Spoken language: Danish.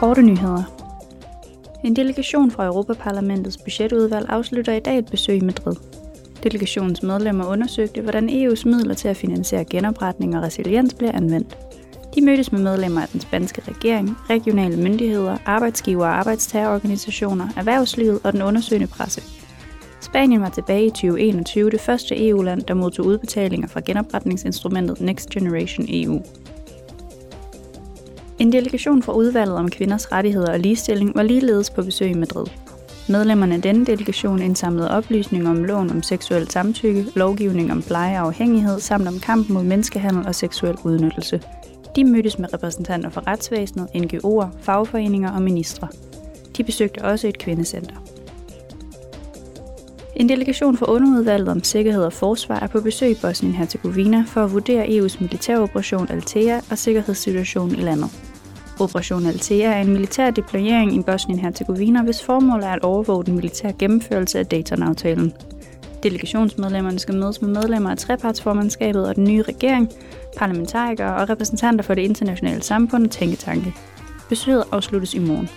Korte nyheder. En delegation fra Europaparlamentets budgetudvalg afslutter i dag et besøg i Madrid. Delegationens medlemmer undersøgte, hvordan EU's midler til at finansiere genopretning og resiliens bliver anvendt. De mødtes med medlemmer af den spanske regering, regionale myndigheder, arbejdsgiver og arbejdstagerorganisationer, erhvervslivet og den undersøgende presse. Spanien var tilbage i 2021 det første EU-land, der modtog udbetalinger fra genopretningsinstrumentet Next Generation EU. En delegation fra udvalget om kvinders rettigheder og ligestilling var ligeledes på besøg i Madrid. Medlemmerne af denne delegation indsamlede oplysninger om loven om seksuel samtykke, lovgivning om pleje og afhængighed samt om kampen mod menneskehandel og seksuel udnyttelse. De mødtes med repræsentanter for retsvæsenet, NGO'er, fagforeninger og ministre. De besøgte også et kvindecenter. En delegation fra underudvalget om sikkerhed og forsvar er på besøg i Bosnien-Herzegovina for at vurdere EU's militæroperation Altea og sikkerhedssituationen i landet. Operation Altea er en militær deployering i Bosnien-Herzegovina, hvis formål er at overvåge den militære gennemførelse af Dayton-aftalen. Delegationsmedlemmerne skal mødes med medlemmer af trepartsformandskabet og den nye regering, parlamentarikere og repræsentanter for det internationale samfund og tænketanke. Besøget afsluttes i morgen.